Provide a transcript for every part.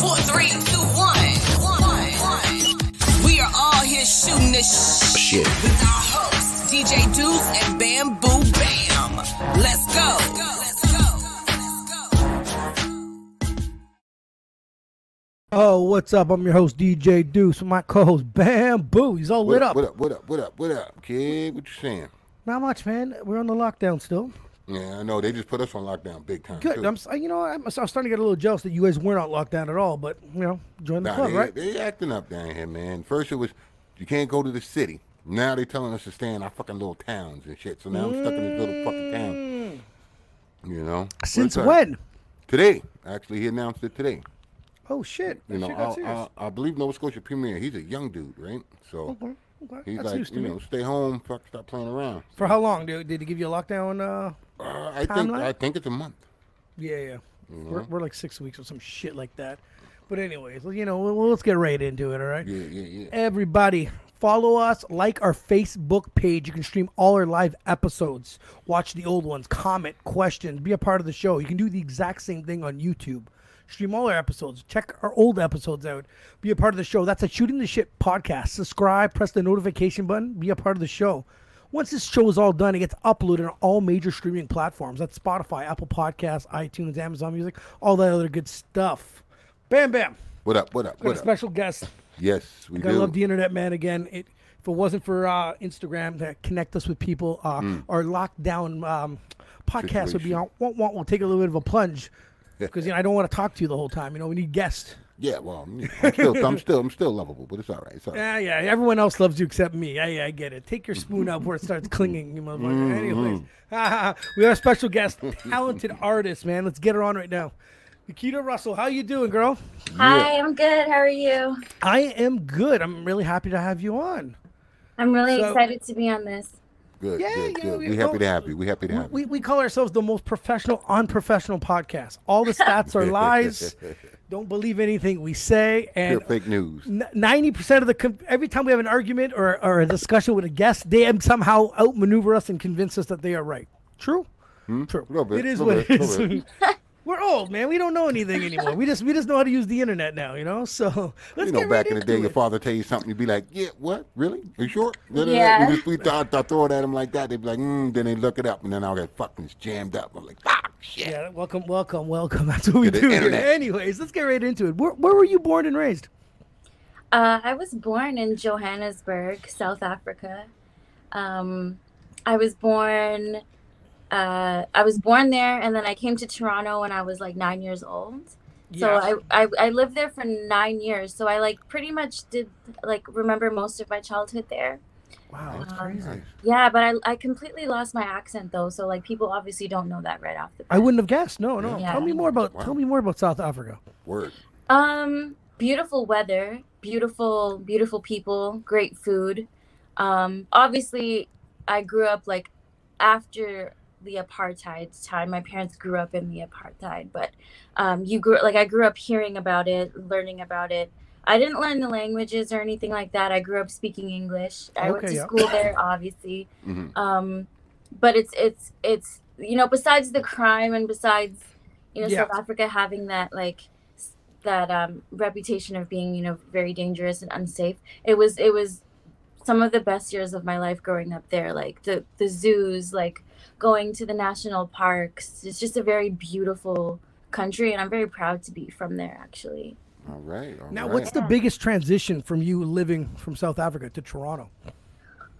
Four, three, two, one. One, one. We are all here shooting this Shit. with our hosts, DJ Deuce and Bamboo Bam. Let's go. Let's go. Oh, what's up? I'm your host DJ Deuce with my co-host Bamboo. He's all lit What up. What up? What up? What up? What up, kid? What you saying? Not much, man. We're on the lockdown still. Yeah, I know they just put us on lockdown big time. Good. too. I'm, you know, I'm, I'm starting to get a little jealous that you guys weren't on lockdown at all. But you know, join the Nah, club, they, right? they acting up down here, man. First it was you can't go to the city. Now they're telling us to stay in our fucking little towns and shit. So now I'm stuck in this little fucking town. You know. Since up? when? Today. Actually, he announced it today. Oh shit! You know, shit I. I, I believe Nova Scotia Premier. He's a young dude, right? So Okay, okay. he's That's like, you me. know, stay home, fuck, stop playing around. For how long? Did, did he give you a lockdown? Uh, Uh, I think Timeline? I think it's a month. yeah, yeah. We're, we're like six weeks or some shit like that. But anyways, you know, well, let's get right into it. All right. Yeah, yeah, yeah. Everybody, follow us, like our Facebook page. You can stream all our live episodes, watch the old ones, comment, questions, be a part of the show. You can do the exact same thing on YouTube. Stream all our episodes, check our old episodes out, be a part of the show. That's a Shooting the Shit podcast. Subscribe, press the notification button, be a part of the show. Once this show is all done, it gets uploaded on all major streaming platforms. That's Spotify, Apple Podcasts, iTunes, Amazon Music, all that other good stuff. Bam, bam. What up? What up? Got a up? special guest. Yes, we do. I do. love the internet, man. Again, it, if it wasn't for uh, Instagram to connect us with people, uh, Mm. our lockdown um, podcast would be on. Won't, won't, we'll take a little bit of a plunge because you know I don't want to talk to you the whole time. You know, we need guests. Yeah, well, yeah, I'm still, I'm still, I'm still lovable, but it's all right. It's all right. Yeah, yeah. Everyone else loves you except me. Yeah, yeah. I get it. Take your spoon out before it starts clinging, you motherfucker. Mm-hmm. Anyways, we have a special guest, talented artist, man. Let's get her on right now. Nikita Russell, how you doing, girl? Hi, I'm good. How are you? I am good. I'm really happy to have you on. I'm really So- excited to be on this. Good, Yeah, good, yeah, good. we- We happy to oh, have you. We happy to have We, you. we call ourselves the most professional, unprofessional podcast. All the stats are lies. Don't believe anything we say. And Pure fake news. ninety percent of the every time we have an argument or, or a discussion with a guest, they somehow outmaneuver us and convince us that they are right. True. Hmm? True. Little bit, it is what it is. little We're old, man. We don't know anything anymore. We just we just know how to use the internet now, you know. So let's You know, get back right in the day, into your father tell you something, you'd be like, "Yeah, what? Really? Are you sure?" Yeah. We just we thought, I thought throw it at them like that. They'd be like, mm, then they look it up, and then I'll get fucking jammed up. I'm like, "Fuck, shit." Yeah, welcome, welcome, welcome. That's what we do. here. Anyways, let's get right into it. Where, where were you born and raised? Uh, I was born in Johannesburg, South Africa. Um, I was born. Uh, I was born there, and then I came to Toronto when I was like nine years old. So I, I I lived there for nine years. So I like pretty much did like remember most of my childhood there. wow, that's Um, crazy. Yeah, but I I completely lost my accent though. So like people obviously don't know that right off the bat. I wouldn't have guessed. No, no. Yeah. Tell me more about Wow. tell me more about South Africa. Word. Um, beautiful weather, beautiful, beautiful people, great food. Um, obviously, I grew up like after the apartheid time. My parents grew up in the apartheid, but um, you grew like I grew up hearing about it, learning about it. I didn't learn the languages or anything like that. I grew up speaking English. I went to yeah. school there, obviously. Mhm. Um, but it's it's it's you know besides the crime and besides you know Yeah. South Africa having that like that um, reputation of being you know very dangerous and unsafe. It was it was some of the best years of my life growing up there. Like the the zoos, like going to the national parks. It's just a very beautiful country, and I'm very proud to be from there. Actually. All right. all Now, right. what's the biggest transition from you living from South Africa to Toronto?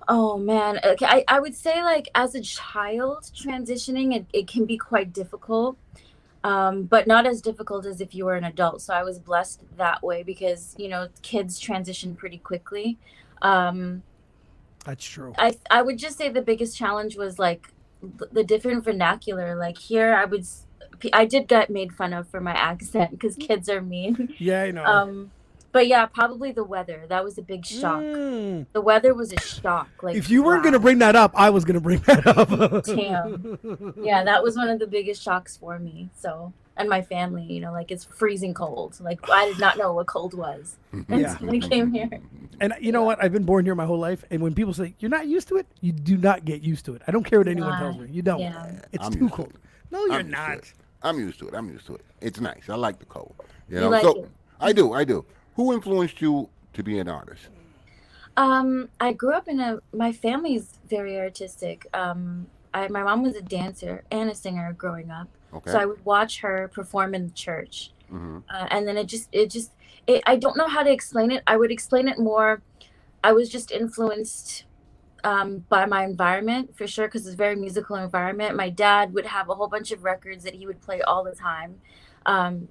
Oh man, okay, I, I would say like as a child transitioning, it, it can be quite difficult, um, but not as difficult as if you were an adult. So I was blessed that way because you know kids transition pretty quickly. Um, That's true. I I would just say the biggest challenge was like th- the different vernacular. Like here, I would i did get made fun of for my accent because kids are mean. Yeah, I know. Um, but yeah, probably the weather. That was a big shock. Mm. The weather was a shock. Like If you weren't wow. gonna bring that up, I was gonna bring that up. Damn. yeah, that was one of the biggest shocks for me. So, and my family, you know, like it's freezing cold. Like I did not know what cold was Yeah. until I came here. And you know what? I've been born here my whole life, and when people say you're not used to it, you do not get used to it. I don't care what anyone tells me. You don't. Yeah. It's I'm too used to cold. it. No, you're I'm not. it. I'm used to it. I'm used to it. It's nice. I like the cold. You You like so it? I do, I do. Who influenced you to be an artist? Um, I grew up in a. My family's very artistic. Um, I, my mom was a dancer and a singer growing up, Okay. so I would watch her perform in the church, hmm uh, and then it just, it just, it, I don't know how to explain it. I would explain it more. I was just influenced um, by my environment for sure, because it's a very musical environment. My dad would have a whole bunch of records that he would play all the time, um,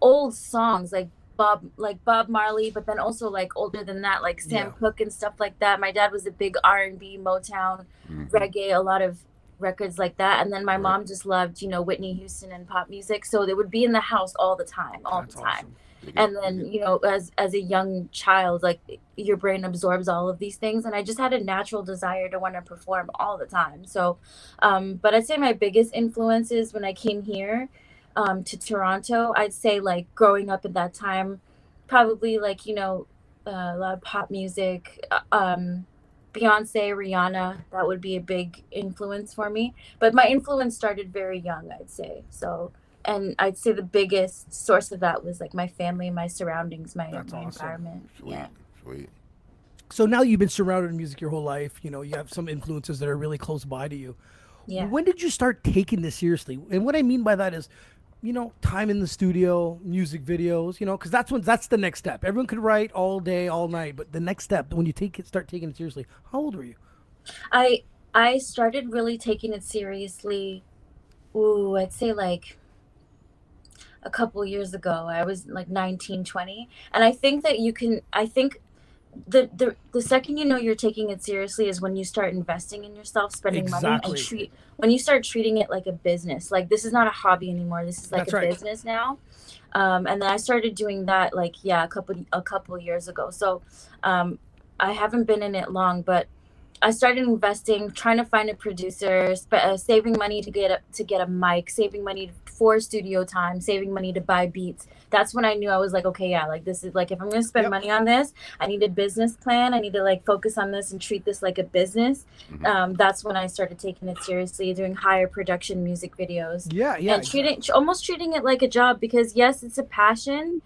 old songs like Bob, like Bob Marley, but then also like older than that, like Sam Yeah. Cooke and stuff like that. My dad was a big R and B, Motown, hmm reggae, a lot of records like that. And then my Right. mom just loved, you know, Whitney Houston and pop music, so they would be in the house all the time, all That's the time awesome. and then you know as as a young child like your brain absorbs all of these things and i just had a natural desire to want to perform all the time so um but i'd say my biggest influences when i came here um to toronto i'd say like growing up at that time probably like you know uh, a lot of pop music uh, um Beyonce, Rihanna, that would be a big influence for me. But my influence started very young, I'd say. So and I'd say the biggest source of that was like my family, my surroundings, my, That's my awesome. environment. Sweet, Yeah. sweet. So now you've been surrounded in music your whole life. You know, you have some influences that are really close by to you. Yeah. When did you start taking this seriously? And what I mean by that is, you know, time in the studio, music videos. You know, because that's when that's the next step. Everyone could write all day, all night, but the next step when you take it, start taking it seriously. How old were you? I I started really taking it seriously. Ooh, I'd say like a couple years ago. I was like 19, 20. And I think that you can I think the, the the second you know you're taking it seriously is when you start investing in yourself, spending money and treat when you start treating it like a business. Like this is not a hobby anymore. This is like That's a right. business now. Um, and then I started doing that like yeah, a couple a couple years ago. So um, I haven't been in it long, but I started investing, trying to find a producer, sp- uh, saving money to get a, to get a mic, saving money for studio time, saving money to buy beats. That's when I knew I was like, okay, yeah, like this is like if I'm gonna spend Yep. money on this, I need a business plan. I need to like focus on this and treat this like a business. Mhm. Um, that's when I started taking it seriously, doing higher production music videos Yeah, yeah. and treating almost treating it like a job because yes it's a passion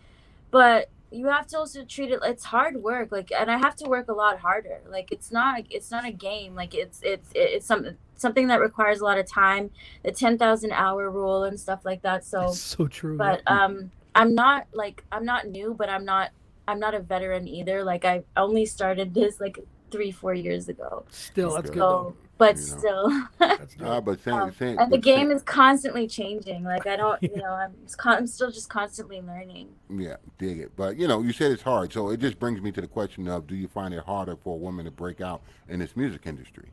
but you have to also treat it it's hard work like and i have to work a lot harder like it's not it's not a game like it's it's it's something something that requires a lot of time the 10,000 hour rule and stuff like that so It's so true. but um i'm not like i'm not new but i'm not i'm not a veteran either like i only started this like three four years ago still, that's good. good though. but You know. still That's dope. but same, um, same, and the but same- game is constantly changing. Like I don't, you know, I'm, I'm still just constantly learning. Yeah, dig it. But you know, you said it's hard, so it just brings me to the question of: Do you find it harder for a woman to break out in this music industry?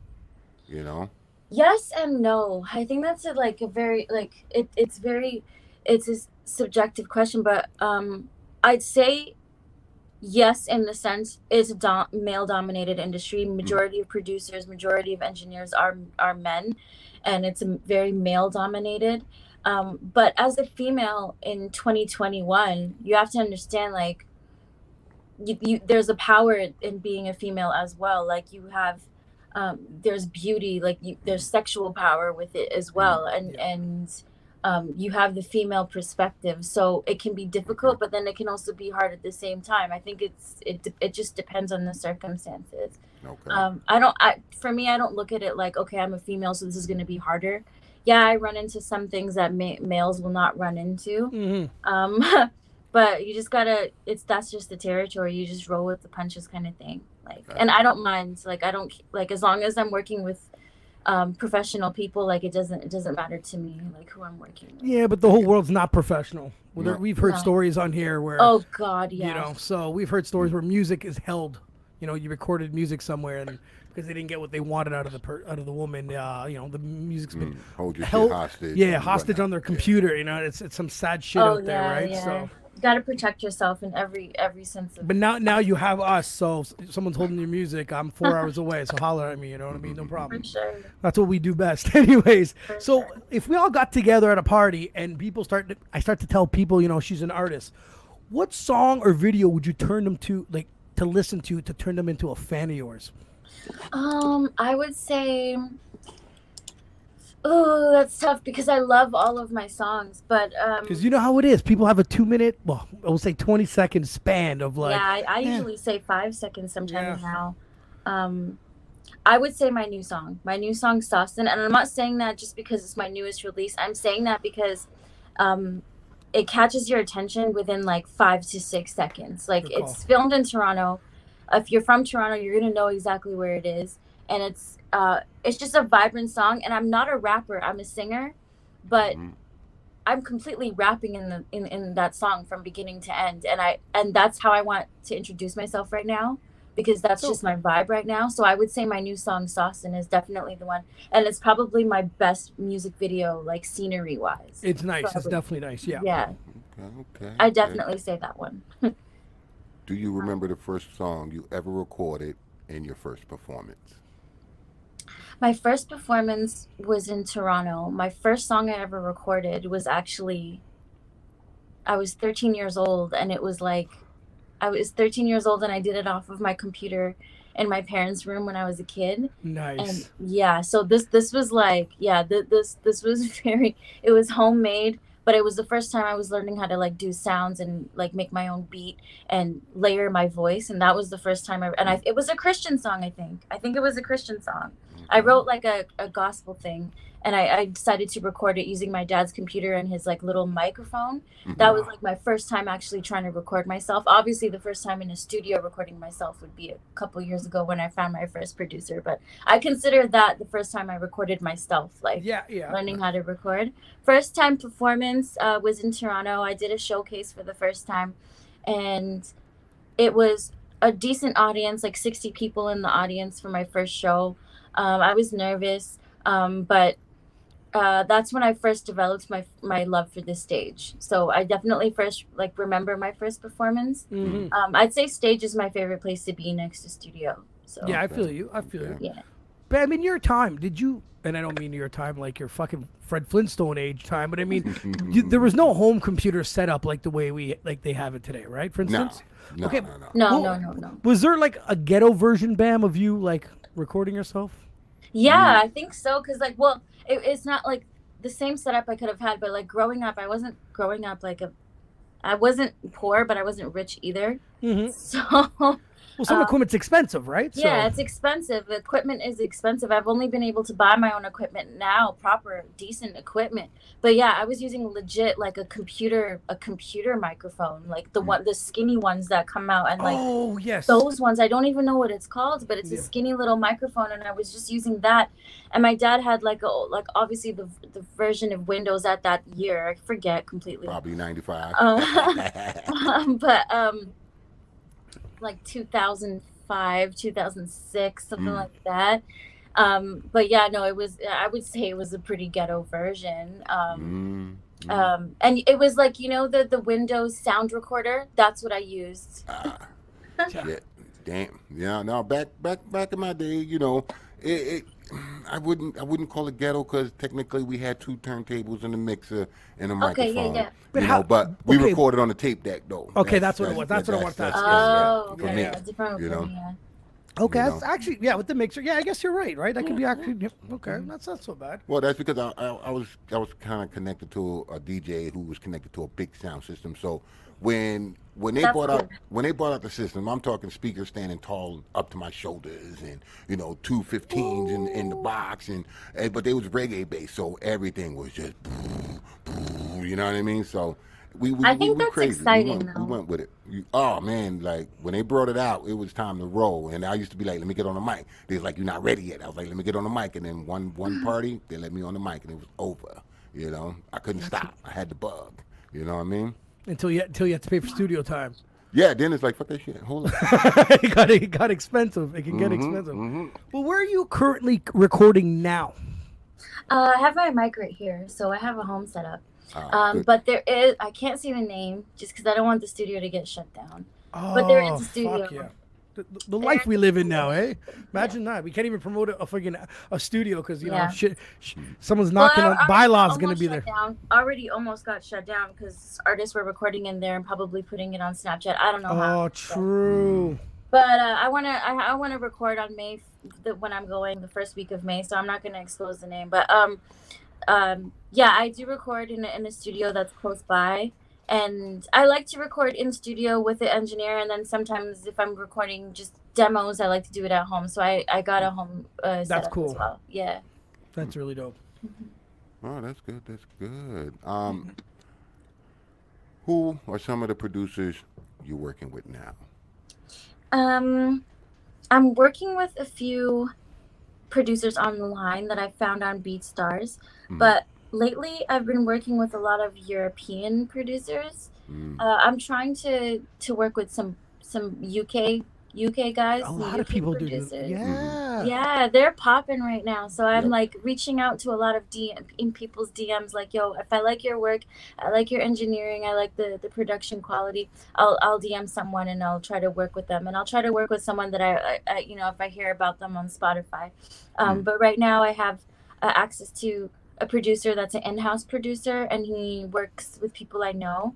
You know, Yes and no. I think that's a, like a very like it. It's very, it's a subjective question, but um, I'd say yes in the sense it's a dom- male dominated industry. Majority of producers, majority of engineers are are men, and it's a very male dominated. Um, but as a female in 2021, you have to understand like you, you there's a power in being a female as well. Like you have um, there's beauty, like you, there's sexual power with it as well, and Yeah. and um, you have the female perspective, so it can be difficult, but then it can also be hard at the same time. I think it's it it just depends on the circumstances. okay, Um, I don't. I for me, I don't look at it like okay, I'm a female, so this is going to be harder. Yeah, I run into some things that ma- males will not run into. Mhm. Um, but you just gotta. It's that's just the territory. You just roll with the punches, kind of thing. Like, Okay. and I don't mind. Like, I don't like as long as I'm working with um, professional people. Like, it doesn't it doesn't matter to me like who I'm working with. Yeah, but the whole world's not professional. Well, there- We've heard No. stories on here where, Oh God, yeah. you know, so we've heard stories where music is held. You know, you recorded music somewhere, and because they didn't get what they wanted out of the per, out of the woman, uh, you know, the music's been Mm, hold your held, hostage. yeah, hostage whatnot. on their computer. You know, it's it's some sad shit oh out there, yeah, right? yeah. So, You gotta protect yourself in every every sense of. but now now you have us. So someone's holding your music. I'm four hours away, so holler at me. You know what I mean? No problem. For sure. That's what we do best, anyways. For So sure. if we all got together at a party and people start, to, I start to tell people, you know, she's an artist. What song or video would you turn them to, like, to listen to, to turn them into a fan of yours? Um, I would say, Oh, that's tough because I love all of my songs, but um, Because you know how it is. People have a two minute, well, I will say 20 second span of like, yeah, I, I yeah. usually say five seconds sometimes Yeah. now. Um, I would say my new song, my new song Saucin, and I'm not saying that just because it's my newest release. I'm saying that because um, it catches your attention within like five to six seconds. Like it's filmed in Toronto. If you're from Toronto, you're gonna know exactly where it is, and it's uh, it's just a vibrant song. And I'm not a rapper; I'm a singer, but Mhm. I'm completely rapping in the in, in that song from beginning to end, and I and that's how I want to introduce myself right now because that's Cool. just my vibe right now. So I would say my new song Saucin is definitely the one, and it's probably my best music video, like scenery wise. it's nice. It's definitely nice. Yeah. yeah, Okay. I okay. definitely say that one. Do you remember the first song you ever recorded in your first performance? My first performance was in Toronto. My first song I ever recorded was actually I was 13 years old and it was like I was 13 years old and I did it off of my computer in my parents' room when I was a kid. Nice. And yeah, so this this was like yeah, th- this this was very it was homemade, but it was the first time I was learning how to like do sounds and like make my own beat and layer my voice and that was the first time I and I it was a Christian song, I think. I think it was a Christian song. I wrote like a, a gospel thing and I, I decided to record it using my dad's computer and his like little microphone. That was like my first time actually trying to record myself. Obviously the first time in a studio recording myself would be a couple years ago when I found my first producer. But I consider that the first time I recorded myself, like yeah, yeah. learning how to record. First time performance uh, was in Toronto. I did a showcase for the first time, and it was a decent audience, like 60 people in the audience for my first show. Um, I was nervous, um, but uh, that's when I first developed my my love for this stage. So I definitely first like remember my first performance. Mhm. Um, I'd say stage is my favorite place to be next to studio. So Yeah, I feel you. I feel you. yeah. But I mean, your time, did you, and I don't mean your time like your fucking Fred Flintstone age time, but I mean, you, there was no home computer set up like the way we, like they have it today, right? For instance? no, Okay. no, no. No, Well, no, no, no. Was there like a ghetto version, Bam, of you like recording yourself? Yeah, I think so. Cause like, well, it, it's not like the same setup I could have had, but like growing up, I wasn't growing up like a, I wasn't poor, but I wasn't rich either. Mm-hmm. So Well, some Uh, equipment's expensive, right? yeah, So, it's expensive. The equipment is expensive. I've only been able to buy my own equipment now, proper, decent equipment. But yeah, I was using legit like a computer, a computer microphone, like the one, the skinny ones that come out and like. oh yes. those ones i don't even know what it's called but it's Yeah. a skinny little microphone and i was just using that and my dad had like a like obviously the the version of windows at that year i forget completely Probably 95. um, but um like 2005 2006 something Mm. like that um but yeah no it was i would say it was a pretty ghetto version um Mm, um and it was like you know the the windows sound recorder that's what i used Ah, shit. Damn. Yeah. Now Back, back, back in my day, you know, it. it I wouldn't. I wouldn't call it ghetto because technically we had two turntables and a mixer and a microphone. Okay, yeah, microphone. yeah. But you how- know, but we okay. recorded on the tape deck though. Okay, that's what it was. That's what I wanted to ask. oh okay yeah, different you know. okay, you that's know. actually yeah, with the mixer. Yeah, I guess you're right. Right, that could be actually okay. Mm-hmm. That's not so bad. Well, that's because I, I, I was I was kind of connected to a DJ who was connected to a big sound system. So when when they That's brought out good. when they brought out the system, I'm talking speakers standing tall up to my shoulders, and you know two 15s in in the box, and, and but they was reggae based, so everything was just you know what I mean. So. We, we, I we- think we that's crazy. exciting, We went, though. we went with it. You, oh man, like when they brought it out, it was time to roll. And I used to be like, "Let me get on the mic." They was like, "You're not ready yet." I was like, "Let me get on the mic." And then one one party, they let me on the mic, and it was over. You know, I couldn't stop. I had the bug. You know what I mean? Until you until you have to pay for studio time. Yeah. Then it's like, fuck that shit. Hold on. it got it got expensive. It can get Mm-hmm, expensive. Well, where are you currently recording now? Uh, I have my mic right here, so I have a home setup. Ah, Um, good. but there is I can't see the name just because I don't want the studio to get shut down. Oh, But there is a studio. fuck yeah. The, the- life we live in now, eh? Imagine that. We can't even promote a, a friggin' a studio because you know Yeah. shit. Sh- someone's knocking Well, on bylaws gonna be there. Down. Already almost got shut down because artists were recording in there and probably putting it on Snapchat. I don't know how. Oh, true. but uh, I wanna I, I wanna record on May f- the, when I'm going the first week of May, so I'm not gonna expose the name. But um, um, yeah, I do record in in a studio that's close by, and I like to record in studio with the engineer, and then sometimes if I'm recording just demos, I like to do it at home. So I I got a home uh, setup cool. as well. Yeah. That's really dope. Oh, that's good. That's good. Um, who are some of the producers you're working with now? Um, I'm working with a few producers online that I found on BeatStars, Mhm. but lately I've been working with a lot of European producers. Mm. Uh, I'm trying to to work with some some UK UK guys. A some lot of UK people do. producers. Yeah. Yeah, they're popping right now. So I'm Yep. like reaching out to a lot of DM in people's DMs, like, yo, if I like your work, I like your engineering, I like the the production quality. I'll I'll DM someone and I'll try to work with them, and I'll try to work with someone that I, I, I you know, if I hear about them on Spotify. Um, Mm. But right now I have uh, access to a producer that's an in-house producer, and he works with people I know.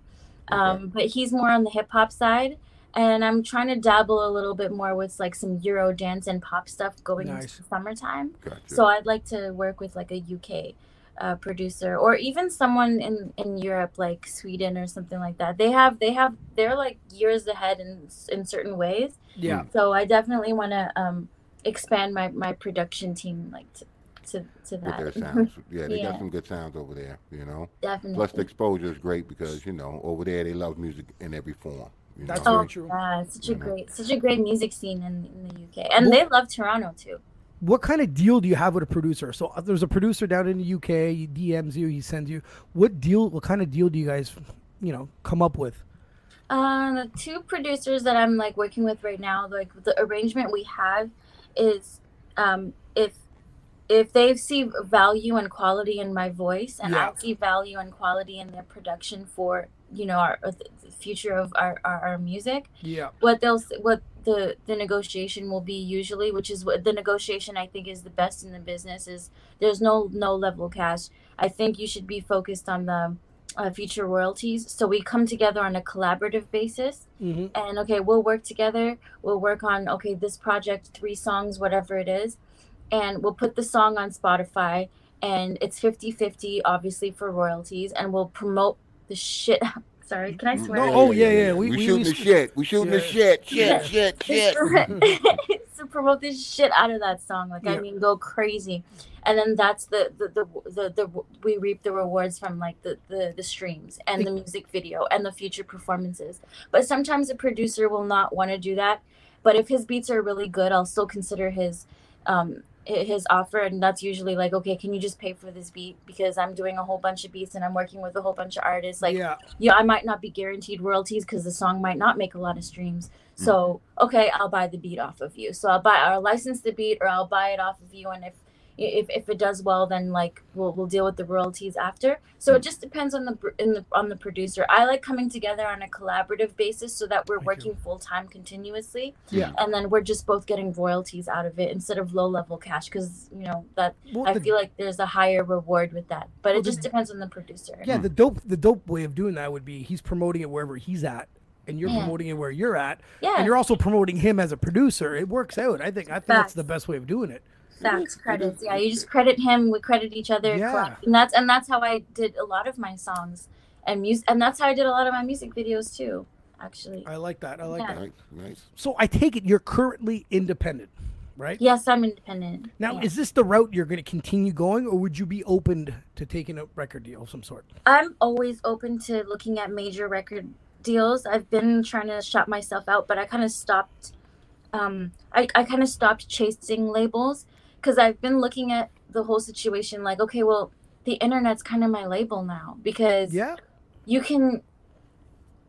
Okay. Um, but he's more on the hip hop side and I'm trying to dabble a little bit more with like some Euro dance and pop stuff going Nice. into the summertime. Gotcha. So I'd like to work with like a UK uh, producer or even someone in in Europe like Sweden or something like that. They have they have they're like years ahead in in certain ways. Yeah. So I definitely want to um, expand my my production team like to to, to with their that. sounds. Yeah, they Yeah. got some good sounds over there, you know. definitely. Plus the exposure is great because, you know, over there they love music in every form. You That's know? very Oh true. yeah, such a great such a great music scene in, in the UK, and Well- they love Toronto too. What kind of deal do you have with a producer? So uh, there's a producer down in the UK. He DMs you. He sends you. What deal? What kind of deal do you guys, you know, come up with? Uh, the two producers that I'm like working with right now, like the arrangement we have is um, if if they see value and quality in my voice, and Yeah. I see value and quality in their production for you know our uh, the future of our, our, our music, Yeah. what they'll what the the negotiation will be usually which is what the negotiation i think is the best in the business is there's no no level cash i think you should be focused on the uh, future royalties so we come together on a collaborative basis Mm-hmm. and okay we'll work together we'll work on okay this project three songs whatever it is and we'll put the song on spotify and it's 50-50 obviously for royalties and we'll promote the shit sorry can i swear No, oh, yeah, yeah, we- We, we- shooting we- the shit. We shooting the shit. Shit, shit, shit. to promote the shit out of that song. Like Yeah. I mean, go crazy, and then that's the the, the the the we reap the rewards from like the the the streams and the music video and the future performances. But sometimes a producer will not want to do that. But if his beats are really good, I'll still consider his um hi- his offer and that's usually like okay can you just pay for this beat because i'm doing a whole bunch of beats and i'm working with a whole bunch of artists like yeah. yeah, I might not be guaranteed royalties because the song might not make a lot of streams. Mm. So, okay, I'll buy the beat off of you. So I'll buy, I'll license the beat, or I'll buy it off of you. And if if, if it does well, then like we'll we'll deal with the royalties after. So it mm-hmm. just depends on the in the on the producer. I like coming together on a collaborative basis so that we're working full time continuously, Yeah. and then we're just both getting royalties out of it instead of low level cash because you know that Well, I the- feel like there's a higher reward with that. But Well, it the- just depends on the producer. Yeah, the dope the dope way of doing that would be he's promoting it wherever he's at, and you're Yeah. promoting it where you're at, Yeah. and you're also promoting him as a producer. It works out. I think I think that's the best way of doing it. Facts, credits. Yeah, you just credit him. We credit each other. Yeah. collab- And that's and that's how I did a lot of my songs and music, and that's how I did a lot of my music videos too. Actually, I like that. I like Yeah. that. Nice, nice. So I take it you're currently independent, right? yes, I'm independent. Now, Yeah. is this the route you're going to continue going, or would you be open to taking a record deal of some sort? I'm always open to looking at major record deals. I've been trying to shop myself out, but I kind of stopped. Um, I I kind of stopped chasing labels because I've been looking at the whole situation like, okay, well, the internet's kind of my label now because Yeah. you can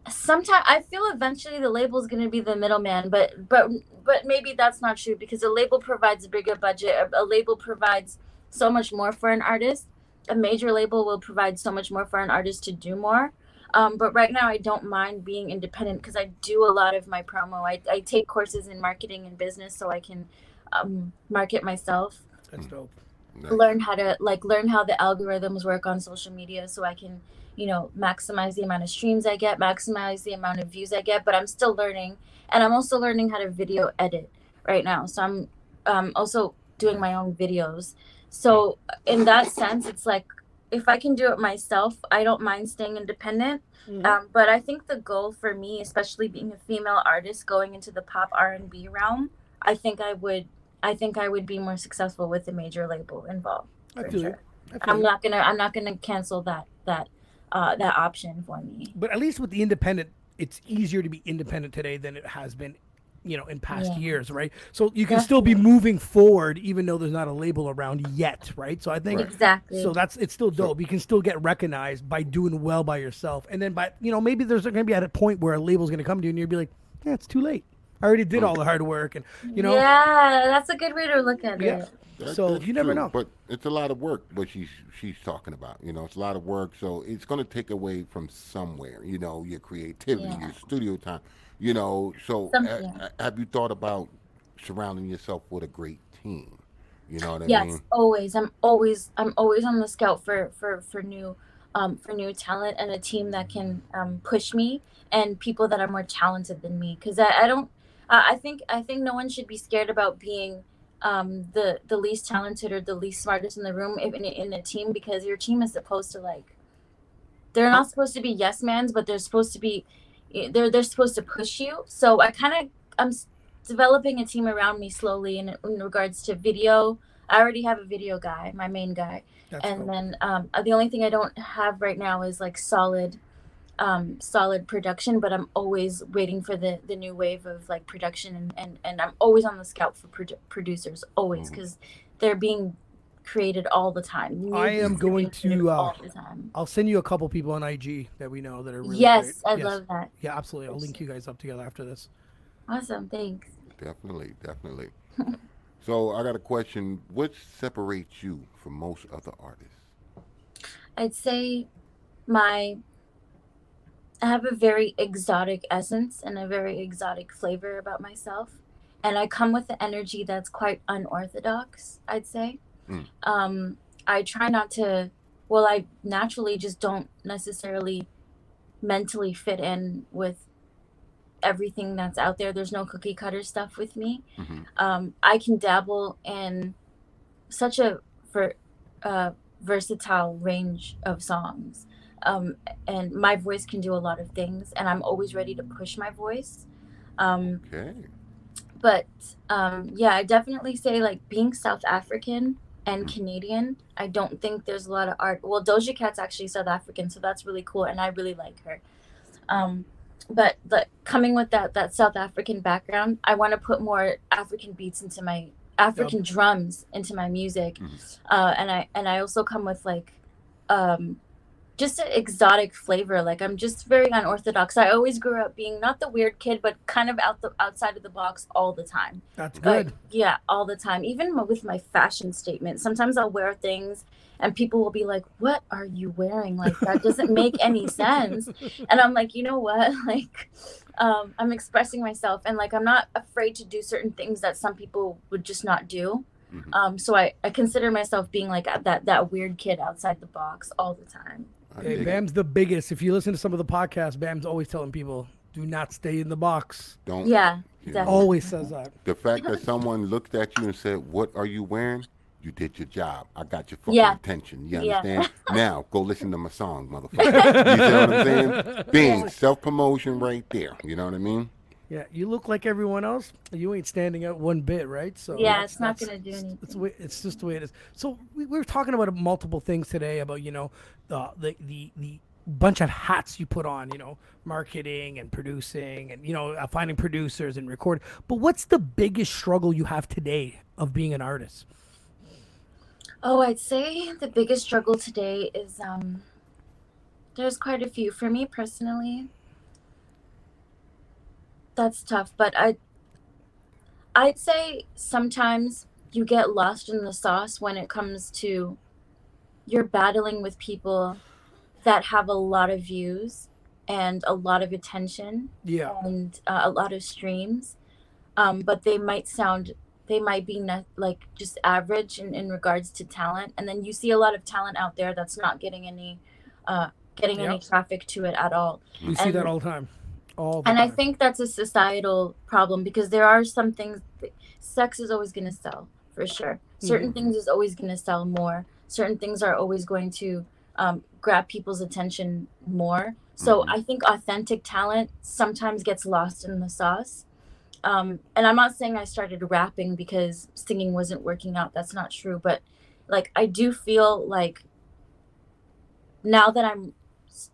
sometimes i feel eventually the label is going to be the middleman but but but maybe that's not true because a label provides a bigger budget a, a label provides so much more for an artist. A major label will provide so much more for an artist to do more. Um, but right now i don't mind being independent because i do a lot of my promo. I, I take courses in marketing and business so i can um, market myself That's dope. Nice. learn how to like learn how the algorithms work on social media so I can, you know, maximize the amount of streams I get, maximize the amount of views I get, but I'm still learning and I'm also learning how to video edit right now. So I'm um also doing my own videos. So in that sense it's like if I can do it myself, I don't mind staying independent. Mhm. Um, but I think the goal for me, especially being a female artist going into the pop R and B realm, I think I would I think I would be more successful with a major label involved. I for feel sure. you. I feel I'm not gonna I'm not gonna cancel that that uh that option for me. But at least with the independent, it's easier to be independent today than it has been, you know, in past Yeah. years, right? So you can still be moving forward even though there's not a label around yet, right? So I think Exactly. so that's it's still dope. You can still get recognized by doing well by yourself, and then by you know maybe there's going to be at a point where a label's going to come to you and you'll be like, yeah, it's too late. I already did all the hard work, and you know, Yeah, that's a good way to look at Yeah. it. That- So you never true, know. But it's a lot of work. What she's she's talking about, you know, it's a lot of work. So it's going to take away from somewhere, you know, your creativity, Yeah. your studio time, you know. So Some- ha- yeah. ha- have you thought about surrounding yourself with a great team? You know what I yes mean? Yes, always i'm always i'm always on the scout for for for new um for new talent and a team that can um push me and people that are more talented than me because I, I don't uh, i think i think no one should be scared about being um the the least talented or the least smartest in the room in, a- in a team because your team is supposed to like they're not supposed to be yes mans but they're supposed to be they're they're supposed to push you. So i kind of i'm developing a team around me slowly in, in regards to video. I already have a video guy my main guy. That's and dope. then um, the only thing i don't have right now is like solid um, solid production but i'm always waiting for the the new wave of like production and and, and i'm always on the scout for produ- producers always because they're being created all the time New I am beats are being going to, uh, all the time I'll send you a couple people on IG that we know that are really yes great. i love that Yeah, absolutely. I'll link you guys up together after this. awesome thanks Definitely, definitely. so I got a question. What separates you from most other artists? I'd say my I have a very exotic essence and a very exotic flavor about myself. And I come with the energy that's quite unorthodox, I'd say. Mm. Um, I try not to, well, I naturally just don't necessarily mentally fit in with everything that's out there. There's no cookie cutter stuff with me Mhm. um, I can dabble in such a ver- uh, versatile range of songs. Um, and my voice can do a lot of things, and I'm always ready to push my voice. Um, Okay. but um, yeah, I definitely say like being South African and Canadian. I don't think there's a lot of art. Well, Doja Cat's actually South African, so that's really cool, and I really like her. Um, but the, coming with that that South African background, I want to put more African beats into my African drums into my music, Mhm. uh, and I and I also come with like um, just an exotic flavor. Like I'm just very unorthodox. I always grew up being not the weird kid, but kind of out the outside of the box all the time. That's Like, good. yeah, all the time. Even with my fashion statement, sometimes I'll wear things and people will be like, "What are you wearing? Like that doesn't make any sense." And I'm like, "You know what? Like um I'm expressing myself and like I'm not afraid to do certain things that some people would just not do." Mhm. Um so I I consider myself being like that that weird kid outside the box all the time. I Hey, dig it. Bam's the biggest. If you listen to some of the podcasts, Bam's always telling people, do not stay in the box. Don't. Yeah, you know, definitely. Always says that. The fact that someone looked at you and said, "What are you wearing?" You did your job. I got your fucking Yeah. attention. You Yeah. understand? now go listen to my song, motherfucker. you see what I'm saying? Bing, self promotion right there. You know what I mean? Yeah, you look like everyone else. You ain't standing out one bit, right? So Yeah, it's not gonna do anything. It's, it's just the way it is. So we, we were talking about multiple things today about you know the the the the bunch of hats you put on, you know, marketing and producing and you know uh, finding producers and record. But what's the biggest struggle you have today of being an artist? Oh, I'd say the biggest struggle today is um there's quite a few for me personally. That's tough, but I I'd say sometimes you get lost in the sauce when it comes to you're battling with people that have a lot of views and a lot of attention Yeah, and uh, a lot of streams. Um, but they might sound they might be ne- like just average in, in regards to talent. And then you see a lot of talent out there that's not getting any uh getting any traffic to it at all. We see that all the time. All and I think that's a societal problem because there are some things. Sex is always going to sell for sure. Certain things is always going to sell more. Certain things are always going to um, grab people's attention more. So Mhm. I think authentic talent sometimes gets lost in the sauce. Um, and I'm not saying I started rapping because singing wasn't working out. That's not true. But like I do feel like now that I'm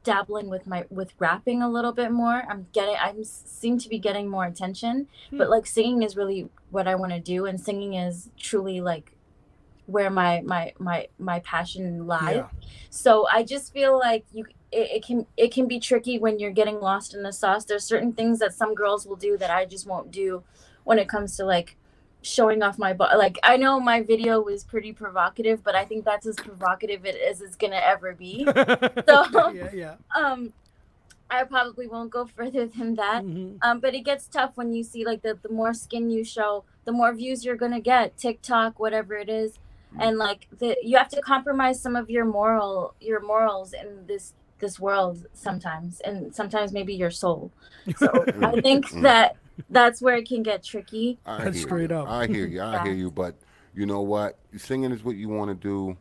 dabbling with my with rapping a little bit more. I'm getting i'm seem to be getting more attention hmm. but like singing is really what i want to do and singing is truly like where my my my my passion lies. Yeah. so i just feel like you it, it can it can be tricky when you're getting lost in the sauce. There's certain things that some girls will do that i just won't do when it comes to like showing off my butt. like i know my video was pretty provocative but i think that's as provocative it as it's gonna ever be So- yeah, yeah. um i probably won't go further than that Mhm. um but it gets tough when you see like the, the more skin you show the more views you're gonna get tiktok whatever it is and like the you have to compromise some of your moral your morals in this this world sometimes and sometimes maybe your soul so i think that that's where it can get tricky I That's hear straight you. up. I hear you. I hear you. But you know what? Singing is what you want to do.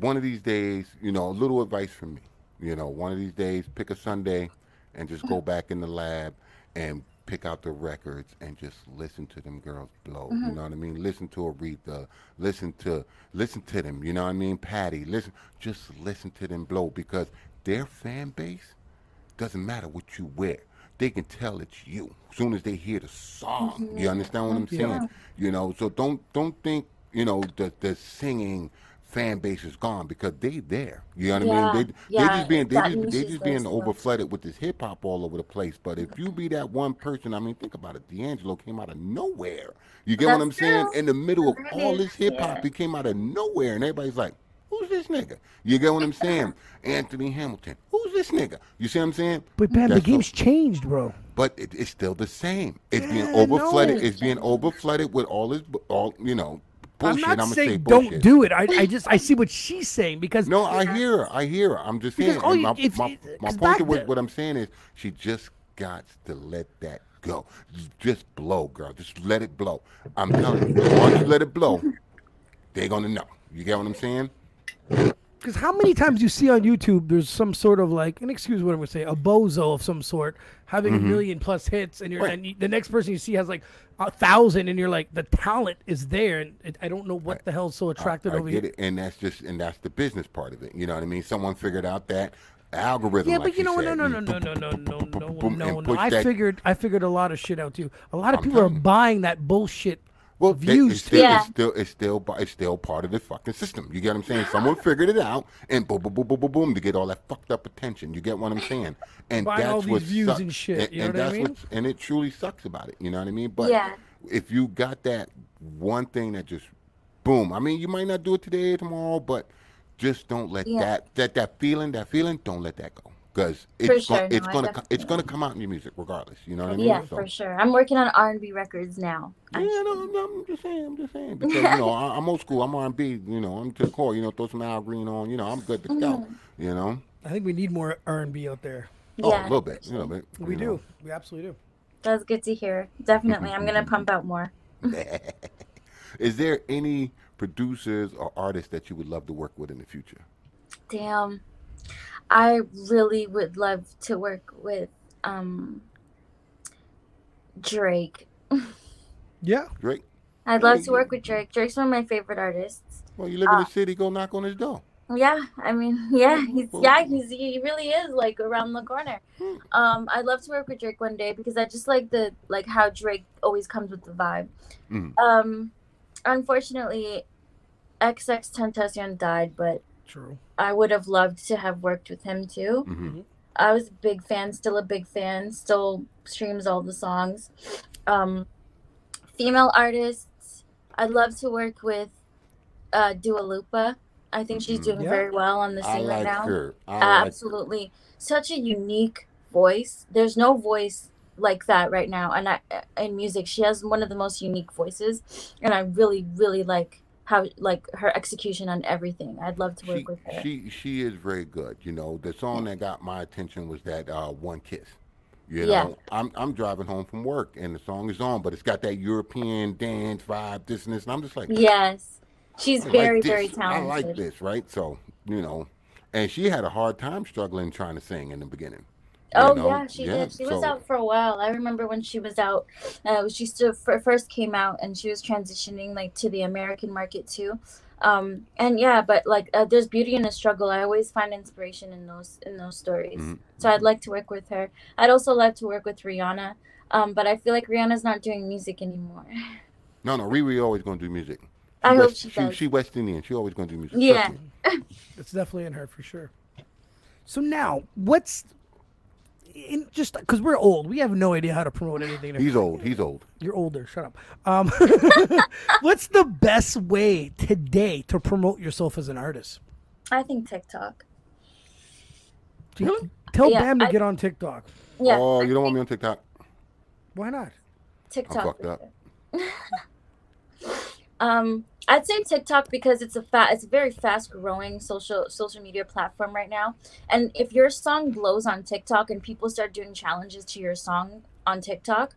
One of these days, you know, a little advice from me. You know, one of these days, pick a Sunday and just go back in the lab and pick out the records and just listen to them girls blow. You mm-hmm. know what I mean? Listen to Aretha. Listen to listen to them. You know what I mean? Patty. Listen. Just listen to them blow because their fan base doesn't matter what you wear. They can tell it's you as soon as they hear the song. You understand what I'm Yeah. saying? You know, so don't don't think you know the the singing fan base is gone because they there. You know what I mean? They yeah, they just being they just, they just being still. over flooded with this hip hop all over the place. But if you be that one person, I mean, think about it. D'Angelo came out of nowhere. You get what I'm saying? In the middle of all this hip hop, yeah. he came out of nowhere, and everybody's like, "Who's this nigga?" You get what I'm saying? Anthony Hamilton. Who's this nigga? You see what I'm saying? But man, the That's game's so- changed, bro. but it, it's still the same. It's being Yeah, over no. flooded. It's being over flooded with all this, all you know, bullshit. I'm not I'ma saying say don't bullshit. do it. I, I just I see what she's saying because No, I hear her. I hear her. I'm just Because saying. all and you- my, my, my 'cause point back to what, then- what I'm saying is she just got to let that go. Just blow, girl. Just let it blow. I'm telling you. Once you let it blow, they're gonna know. You get what I'm saying? Because how many times you see on YouTube, there's some sort of like, and excuse what I'm gonna say, a bozo of some sort having a mm-hmm. million plus hits, and you're Right. and you, the next person you see has like a thousand, and you're like, the talent is there, and it, I don't know what the hell's so attractive I over get here. it, and that's just and that's the business part of it. You know what I mean? Someone figured out that algorithm. Yeah, like but you know what? No, no, no, no, no, no, no, no, no, no, and no. push I figured, I figured a lot of shit out too. A lot of I'm people are buying that bullshit. Well, views it's still, Yeah. it's still, it's still, it's still part of the fucking system. You get what I'm saying? Someone figured it out, and boom, boom, boom, boom, boom, boom, to get all that fucked up attention. You get what I'm saying? And Buying that's all these what views sucks. and shit, And, you know and what I that's mean? what, and it truly sucks about it. You know what I mean? But Yeah. if you got that one thing that just, boom. I mean, you might not do it today, or tomorrow, but just don't let Yeah. that, that, that feeling, that feeling, don't let that go. Because it's, sure, gonna, it's no, gonna, co- it's gonna come out in your music regardless. You know what I mean? yeah So- for sure i'm working on r&b records now yeah, no, no, I'm just saying, I'm just saying because you know I, I'm old school. I'm R&B. You know, I'm to the core. You know, throw some Al Green on. You know, I'm good to go. Mm. You know, I think we need more R&B out there. oh, a little bit, a little bit. We do. know. We absolutely do. that's good to hear definitely i'm gonna pump out more Is there any producers or artists that you would love to work with in the future? Damn. I really would love to work with um Drake. Yeah. Drake. I'd love to work with Drake. Drake's one of my favorite artists. Well, you live in Uh, the city. Go knock on his door. Yeah, I mean, yeah, he's yeah, he's he really is like around the corner. Um, I'd love to work with Drake one day because I just like the like how Drake always comes with the vibe. Mhm. Um, unfortunately, XXXTentacion died, but True. I would have loved to have worked with him too. hmm I was a big fan, still a big fan, still streams all the songs. Um, female artists, I'd love to work with uh, Dua Lipa. I think she's Mhm. doing Yeah. very well on the I scene right now. her. I like. Absolutely. Such a unique voice. There's no voice like that right now and I, in music she has one of the most unique voices and i really really like how like her execution on everything i'd love to work She, with her she she is very good. You know, the song that got my attention was that uh, "One Kiss." You Yeah. know, I'm I'm driving home from work and the song is on, but it's got that European dance vibe, this and this, and I'm just like, yes she's I like very very I like this, right? So you know, and she had a hard time struggling trying to sing in the beginning. You Oh know? yeah, she did. She was out for a while. I remember when she was out. Uh, she still f- first came out, and she was transitioning like to the American market too. Um, and yeah, but like uh, there's beauty in the struggle. I always find inspiration in those in those stories. Mhm. So I'd like to work with her. I'd also like to work with Rihanna. Um, but I feel like Rihanna's not doing music anymore. No, no, Riri always gonna do music. I hope West, she she, does. she West Indian. She always gonna do music. Yeah. It's definitely in her for sure. So now, what's in just because we're old, we have no idea how to promote anything. He's old. He's old. You're older. Shut up. Um, what's the best way today to promote yourself as an artist? I think TikTok. Do- Tell Yeah, Bam to I- get on TikTok. Yeah, oh, you don't want me on TikTok? Why not? TikTok. I'm fucked up. um, I'd say TikTok because it's a fa- it's a very fast growing social social media platform right now. And if your song blows on TikTok and people start doing challenges to your song on TikTok,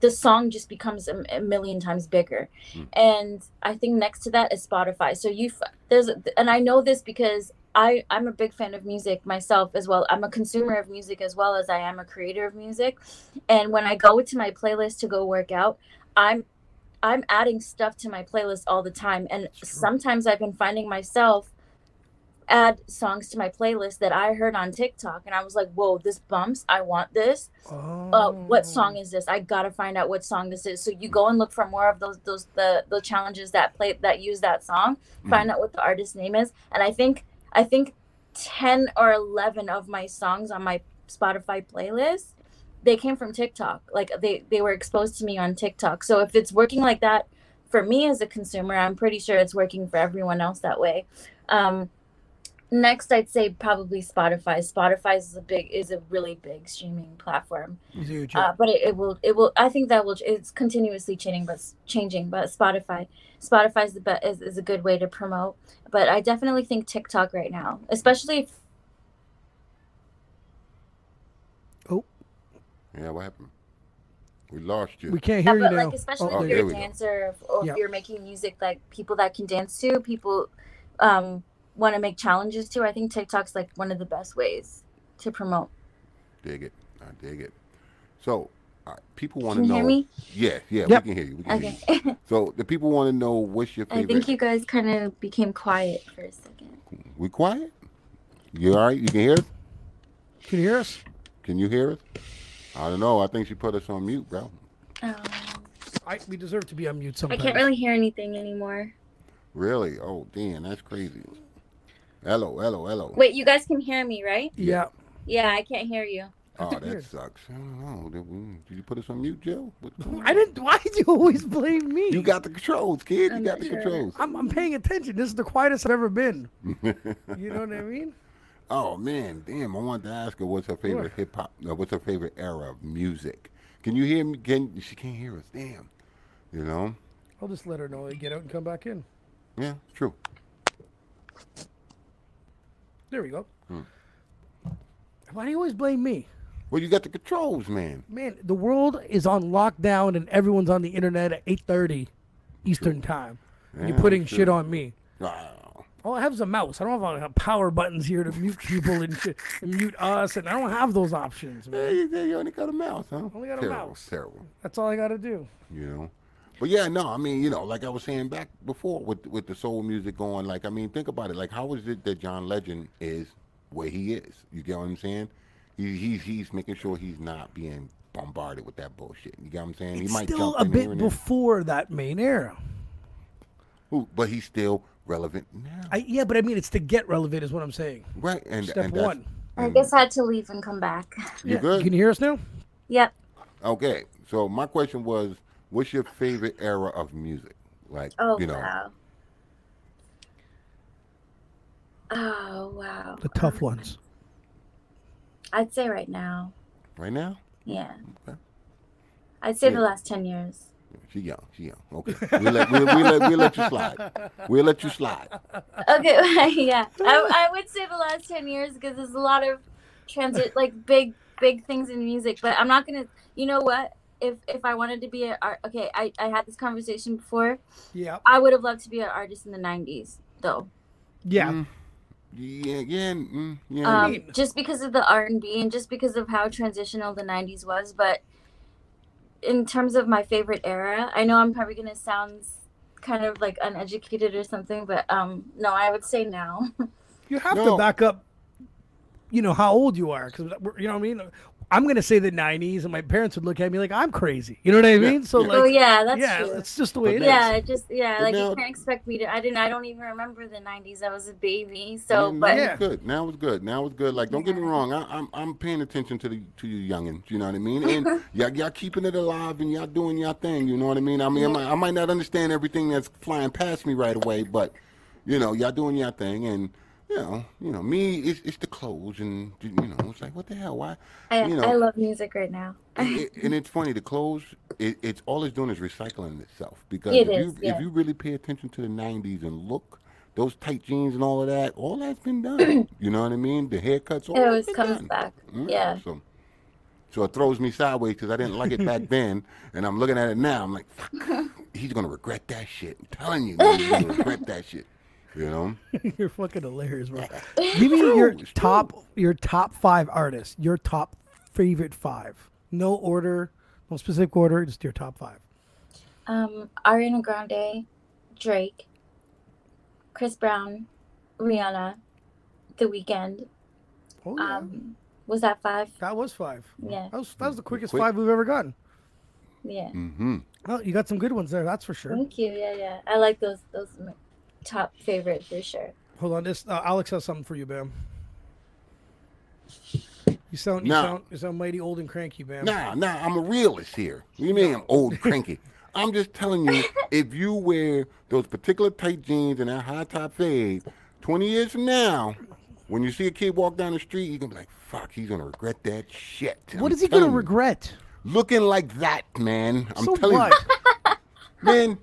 the song just becomes a, a million times bigger. Hmm. And I think next to that is Spotify. So you there's and I know this because I I'm a big fan of music myself as well. I'm a consumer of music as well as I am a creator of music. And when I go to my playlist to go work out, I'm I'm adding stuff to my playlist all the time and sometimes I've been finding myself add songs to my playlist that I heard on TikTok and I was like, "Whoa, this bumps. I want this." Oh. uh, what song is this? I gotta find out what song this is. So you go and look for more of those those the the challenges that play that use that song. Find out what the artist name is, and I think I think ten or eleven of my songs on my Spotify playlist they came from TikTok. Like they they were exposed to me on TikTok. So if it's working like that for me as a consumer, I'm pretty sure it's working for everyone else that way. Um, next, I'd say probably Spotify. Spotify is a big is a really big streaming platform. Huge. Uh, but it, it will it will I think that will it's continuously changing but changing but Spotify Spotify is the be- is, is a good way to promote but I definitely think TikTok right now especially if Yeah, what happened? We lost you. we can't yeah, hear you but now. like especially Oh, Oh, if there you're a dancer or if you're making music like people that can dance to people um want to make challenges to I think TikTok's like one of the best ways to promote dig it. I dig it. So, uh, people want to Can you know. hear me? Yeah, yeah, Yep. we can hear you. We can hear okay you. So the people want to know what's your I think you guys kind of became quiet for a second We quiet? You all right? You can hear us? Can you hear us? Can you hear us? I don't know. I think she put us on mute, bro. um, I, we deserve to be on mute I sometimes. can't really hear anything anymore Really? Oh, damn, that's crazy. Hello, hello, hello. wait you guys can hear me right Yeah. yeah I can't hear you Oh, that Weird. sucks. I don't know. Did, we, did you put us on mute, Joe? What's going I on? didn't. Why do you always blame me? You got the controls, kid. You I'm got not the sure. controls. I'm, I'm paying attention. This is the quietest I've ever been. You know what I mean? Oh man, damn! I wanted to ask her what's her favorite hip hop. No, what's her favorite era of music? Can you hear me? Can she can't hear us? Damn. You know? I'll just let her know. Get out and come back in. Yeah, true. There we go. Hmm. Why do you always blame me? Well, you got the controls, man. Man, the world is on lockdown and everyone's on the internet at 8:30 Eastern time. And you're putting true. shit on me. Ah, All I have is a mouse. I don't have uh, power buttons here to mute people and, shit, and mute us, and I don't have those options, man. you, you only got a mouse, huh? Only got a terrible, mouse. Terrible. That's all I got to do. You know. But yeah, no, I mean, you know, like I was saying back before with with the soul music going, like I mean, think about it. Like, how is it that John Legend is where he is? You get what I'm saying? He, he's he's making sure he's not being bombarded with that bullshit. You get what I'm saying? It's he might still jump a bit before that main era. Ooh, but he's still relevant now, I, yeah, but I mean, it's to get relevant, is what I'm saying. right? And Step and one. I guess I had to leave and come back. You Yeah, good? Can you hear us now? Yep. Okay, so my question was, what's your favorite era of music? Like, Oh you know, wow. Oh wow. The tough ones. I'd say right now. right now. Yeah. Okay. I'd say Yeah. the last ten years. She young. She young. Okay. We'll let, we'll, we'll, let, we'll let you slide. We'll let you slide. Okay, yeah. I, I would say the last 10 years because there's a lot of transit, like big, big things in music. But I'm not going to, you know what? If if I wanted to be an art, okay, I, I had this conversation before. Yeah. I would have loved to be an artist in the 90s, though. Yeah. Mm, Yeah, yeah, mm, yeah. Um, just because of the R&B and just because of how transitional the 90s was. But in terms of my favorite era, I know I'm probably going to sound kind of like uneducated or something, but um, no, I would say now. You have to back up, you know, how old you are. Because, you know what I mean? I'm going to say the 90s, and my parents would look at me like I'm crazy. You know what I Yeah, mean? So, yeah. like, oh yeah, that's yeah, true. it's just the way But it now- is. yeah, it just yeah, But like now- you can't expect me to. I didn't. I don't even remember the '90s. I was a baby. So, Yeah, but now Yeah. it's good. Now it's good. Now it's good. Like, don't get me wrong. I, I'm I'm paying attention to the to you youngins. You know what I mean? And y'all, y'all keeping it alive and y'all doing your thing. You know what I mean? I mean, I, might, I might not understand everything that's flying past me right away, but you know, y'all doing your thing. And you know, you know, me, it's, it's the clothes, and you know, it's like, what the hell? Why? I, you know, I love music right now. and, it- and it's funny. The clothes, it, it's all it's doing is recycling itself. Because It if is, you yeah. if you really pay attention to the '90s and look, those tight jeans and all of that, all that's been done. you know what I mean? The haircuts, all It always comes done. back. Mm, Yeah. So, so it throws me sideways because I didn't like it back then, and I'm looking at it now. I'm like, Fuck, he's gonna regret that shit. I'm telling you, he's gonna regret that shit. You know? You're fucking hilarious, bro. Give me your It's true. top, your top five artists. Your top favorite five. No order, no specific order. Just your top five. Um, Ariana Grande, Drake, Chris Brown, Rihanna, The Weeknd. Oh yeah, Um, was that five? that was five. Yeah, That was that was the quickest Quick. five we've ever gotten. yeah. Mm-hmm. Well, you got some good ones there. That's for sure. Thank you. Yeah, yeah. I like those. Those are my top favorite for sure. Hold on, this uh, Alex has something for you, Bam. You sound you Nah. sound you sound mighty old and cranky, Bam. Nah, nah, I'm a realist here. You mean I'm old cranky? I'm just telling you, if you wear those particular tight jeans and that high top fade, 20 years from now, when you see a kid walk down the street, you're gonna be like, fuck, he's gonna regret that shit. What I'm is he gonna you. regret? Looking like that, man. I'm so telling what? you, man.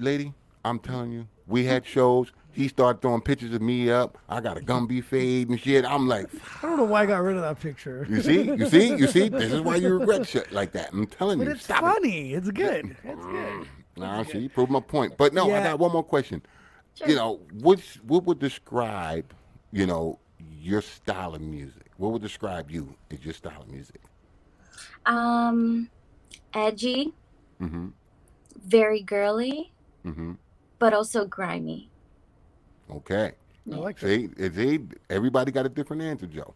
You- lady, I'm telling you, we had shows. He started throwing pictures of me up. I got a Gumby fade and shit. I'm like, I don't know why I got rid of that picture. you see, you see, you see. This is why you regret shit like that. I'm telling But you, it's stop it. funny. It's good. It's good. Nah, see, you proved my point. But no, I got one more question. Sure. You know, what's what would describe, you know, your style of music? What would describe you as your style of music? Um, edgy, Mm-hmm. very girly, Mm-hmm. but also grimy. Okay. I like that. See, see, everybody got a different answer, Joe.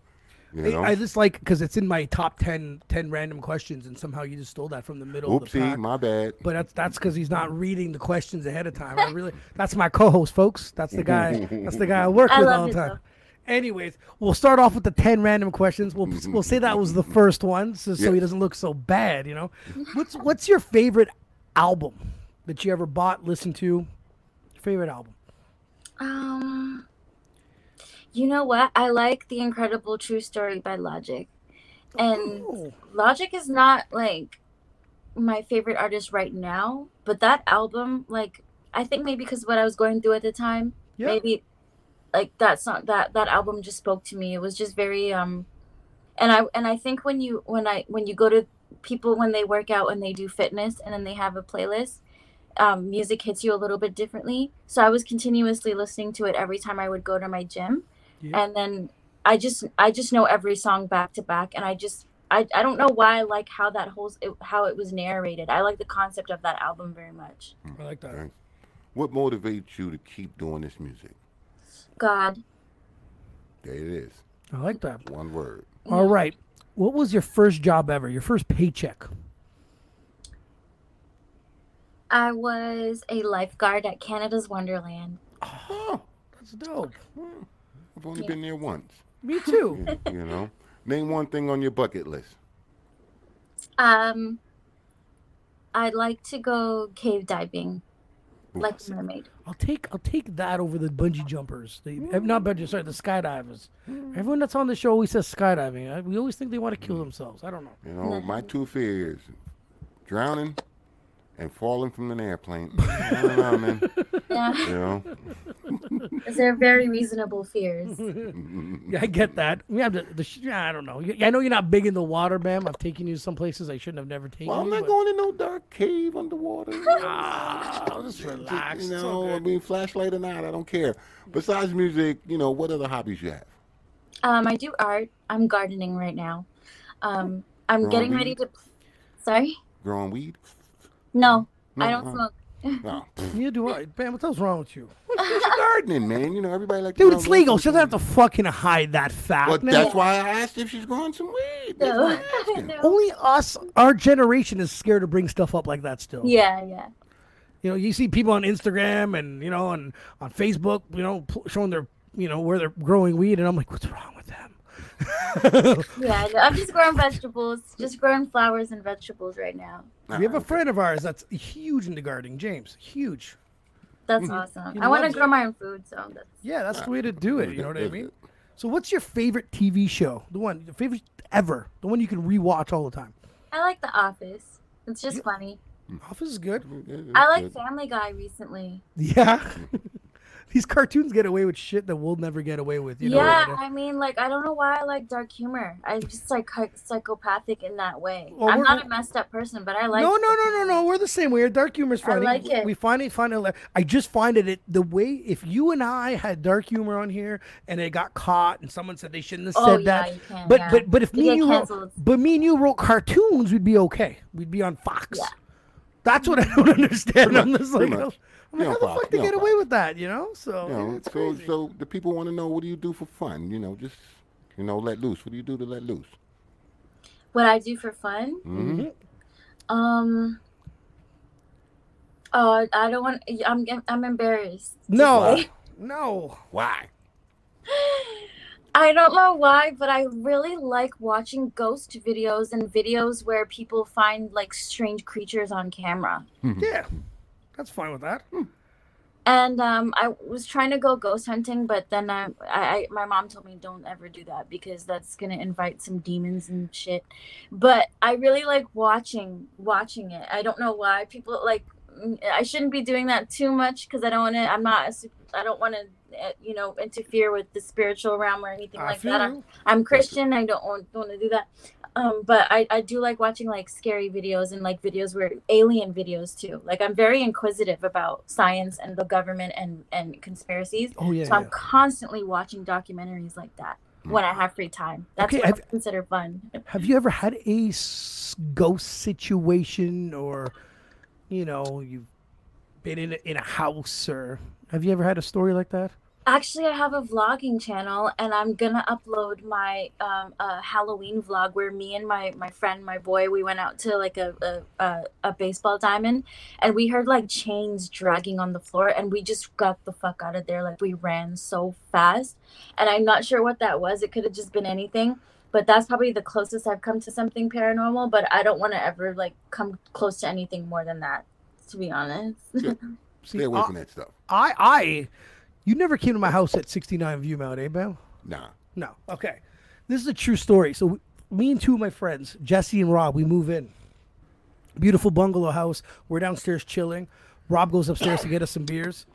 You I- know? I just like because it's in my top 10, 10 random questions, and somehow you just stole that from the middle of the Oopsie, pack. my bad. But that's that's because he's not reading the questions ahead of time. I really, that's my co-host, folks. That's the guy. That's the guy I work I with love all the time. though. Anyways, we'll start off with the ten random questions. We'll we'll say that was the first one, so, so he doesn't look so bad. You know, what's what's your favorite album that you ever bought, listened to? Favorite album? Um, you know what? I like The Incredible True Story by Logic. And Oh, Logic is not like my favorite artist right now, but that album, like, I think maybe because what I was going through at the time, yeah. maybe like that song that that album just spoke to me. It was just very um and I and I think when you when I when you go to people when they work out and they do fitness and then they have a playlist, um, music hits you a little bit differently. So I was continuously listening to it every time I would go to my gym. Yeah. And then I just I just know every song back to back and I just I, I don't know why I like how that whole it, how it was narrated. I like the concept of that album very much. I like that. Right. What motivates you to keep doing this music? God, There it is. I like that. One word. All right. What was your first job ever? Your first paycheck? I was a lifeguard at Canada's Wonderland. Oh, That's dope. I've only Yeah. been there once. Me too. You know, name one thing on your bucket list. Um, I'd like to go cave diving. like a mermaid. I'll take I'll take that over the bungee jumpers. The eh, not bungee, sorry, the skydivers. Everyone that's on the show always says skydiving. I, we always think they want to kill themselves. I don't know. You know, my two fears: drowning and falling from an airplane. I don't know, man. Yeah, You know, they're very reasonable fears. Yeah, I get that. Yeah, the, the sh- I don't know. I know you're not big in the water, Bam. I've taken you to some places I shouldn't have never taken well, I'm you. not but- going in no dark cave underwater. Ah, just relax. You It's all know, I good. mean, flashlight or not, I don't care. Besides music, you know, what other hobbies you have? Um, I do art. I'm gardening right now. Um, I'm Growing getting ready to. Sorry, Growing weed? No, No, I don't uh, smoke. No, Neither do I. Bam, what the hell's wrong with you? It's gardening, man. You know, everybody like. Dude, it's legal. She doesn't have to fucking hide that fact. But man. that's why I asked if she's growing some weed. No. why I'm asking. No. Only us, our generation, is scared to bring stuff up like that. Still, Yeah, yeah. you know, you see people on Instagram and you know, and on Facebook, you know, showing their, you know, where they're growing weed, and I'm like, what's wrong with them? Yeah, I'm just growing vegetables, just growing flowers and vegetables right now. we have a friend of ours that's huge into gardening, James. Huge. That's awesome. He I want to grow it. my own food, so that's Yeah, that's the way to do it. You know what I mean? So, what's your favorite TV show? The one, your favorite ever, the one you can rewatch all the time. I like The Office. It's just funny. Office is good. I like Family Guy recently. Yeah. These cartoons get away with shit that we'll never get away with. You know? yeah, what I mean? Like, I don't know why I like dark humor. I'm just like psy- psychopathic in that way. Well, I'm not a messed up person, but I like. no, no, no, no, no. We're the same way. Dark humor's I funny. like it. We find it find it. I just find it, it the way if you and I had dark humor on here and it got caught and someone said they shouldn't have Oh, said yeah, that. you can, but yeah. but but if You me and you wrote, but me and you wrote cartoons, we'd be okay. We'd be on Fox. Yeah. That's what I don't understand. I'm just like. I'm like, how the Fox, fuck they you're on get away with that? You know? So You know, it's so crazy. so the people want to know what do you do for fun? You know, just you know, let loose. What do you do to let loose? What I do for fun? hmm Um. Oh, I- I don't want. I'm I'm embarrassed. no, say. no. Why? I don't know why, but I really like watching ghost videos and videos where people find like strange creatures on camera. Yeah, that's fine with that. Hmm. And um, I was trying to go ghost hunting, but then I, I, I, my mom told me don't ever do that because that's gonna invite some demons and shit. But I really like watching watching it. I don't know why people like. mm, I shouldn't be doing that too much because I don't want to. I'm not. A, sup- I don't want to. You know, interfere with the spiritual realm or anything I like that. I'm. I'm Christian. I don't want, don't want to do that. Um, but I, I do like watching like scary videos and like videos where alien videos too. Like I'm very inquisitive about science and the government and and conspiracies. Oh yeah. so yeah. I'm constantly watching documentaries like that when I have free time. That's Okay, what I I've- consider fun. Have you ever had a ghost situation, or you know, you've been in a, in a house, or have you ever had a story like that? Actually, I have a vlogging channel, and I'm gonna upload my um, uh, Halloween vlog where me and my my friend, my boy, we went out to like a, a a a baseball diamond, and we heard like chains dragging on the floor, and we just got the fuck out of there. Like we ran so fast, and I'm not sure what that was. It could have just been anything, but that's probably the closest I've come to something paranormal. But I don't want to ever like come close to anything more than that, to be honest. See, Stay away from that stuff. I, I, you never came to my house at 69 Viewmount, eh, Bam? Nah. No. Okay. This is a true story. So, me and two of my friends, Jesse and Rob, we move in. Beautiful bungalow house. We're downstairs chilling. Rob goes upstairs to get us some beers.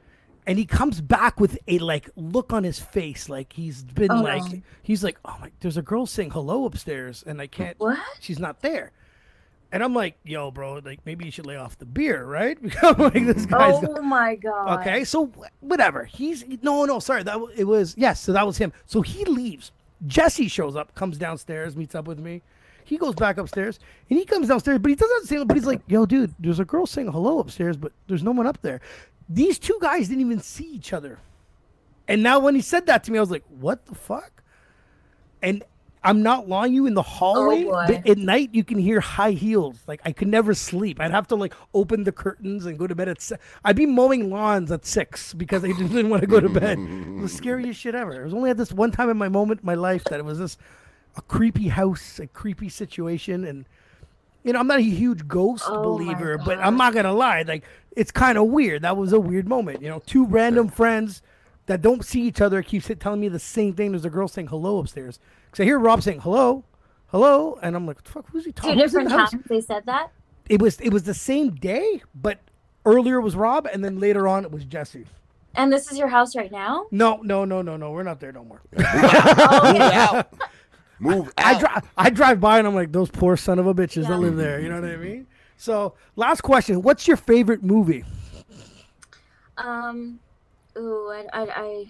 And he comes back with a like look on his face, like he's been Oh, like no. he's like, Oh my there's a girl saying hello upstairs and I can't What? she's not there. And I'm like, yo, bro, like maybe you should lay off the beer, right? I'm like, this guy's Oh my god. Okay, so whatever. He's no, no, sorry. That it was yes. So that was him. So he leaves. Jesse shows up, comes downstairs, meets up with me. He goes back upstairs, and he comes downstairs, but he doesn't say. But he's like, "Yo, dude, there's a girl saying hello upstairs, but there's no one up there." These two guys didn't even see each other. And now when he said that to me, I was like, "What the fuck?" And I'm not lying you in the hallway, but at night you can hear high heels. Like I could never sleep. I'd have to like open the curtains and go to bed at. Se- I'd be mowing lawns at six because I didn't want to go to bed. it was the scariest shit ever. It was only at this one time in my moment in my life that it was this a creepy house, a creepy situation, and you know, I'm not a huge ghost Oh believer, but I'm not gonna lie, like it's kind of weird. That was a weird moment, you know. Two random friends that don't see each other keep sit- telling me the same thing. There's a girl saying hello upstairs because I hear Rob saying hello, hello, and I'm like, fuck, who's he talking? Who's in different the house? they said that. It was it was the same day, but earlier was Rob, and then later on it was Jesse. And this is your house right now? No, no, no, no, no. We're not there no more. Oh, Move out. Move out. I drive I drive by and I'm like, those poor son of a bitches that live there. You know what I mean? So, last question: What's your favorite movie? Um, ooh, I, I, I,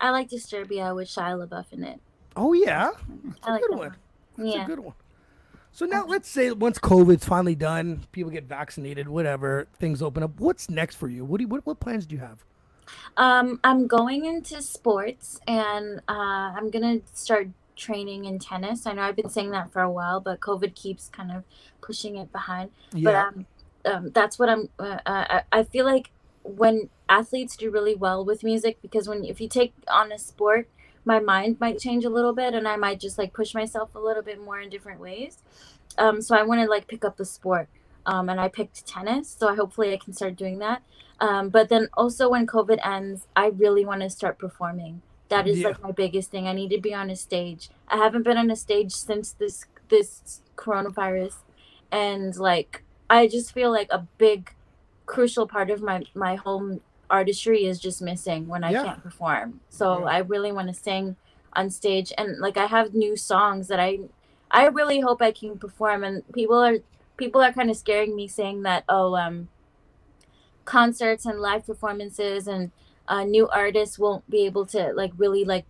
I like Disturbia with Shia LaBeouf in it. Oh yeah, that's a like good one. one. That's Yeah. a good one. So now let's say once COVID's finally done, people get vaccinated, whatever, things open up. What's next for you? What do you, what, what plans do you have? Um, I'm going into sports and uh, I'm gonna start training in tennis. I know I've been saying that for a while, but COVID keeps kind of pushing it behind. But um, um, that's what I'm. Uh, uh, I I feel like when athletes do really well with music, because when if you take on a sport, my mind might change a little bit, and I might just like push myself a little bit more in different ways. Um, so I want to like pick up the sport, um, and I picked tennis. So I hopefully I can start doing that. Um, but then also when COVID ends, I really want to start performing. That is Yeah. like my biggest thing. I need to be on a stage. I haven't been on a stage since this this coronavirus, and like I just feel like a big, crucial part of my my whole artistry is just missing when I Yeah. can't perform. So Yeah. I really want to sing on stage, and like I have new songs that I I really hope I can perform. And people are people are kind of scaring me, saying that oh um concerts and live performances and uh, new artists won't be able to like really like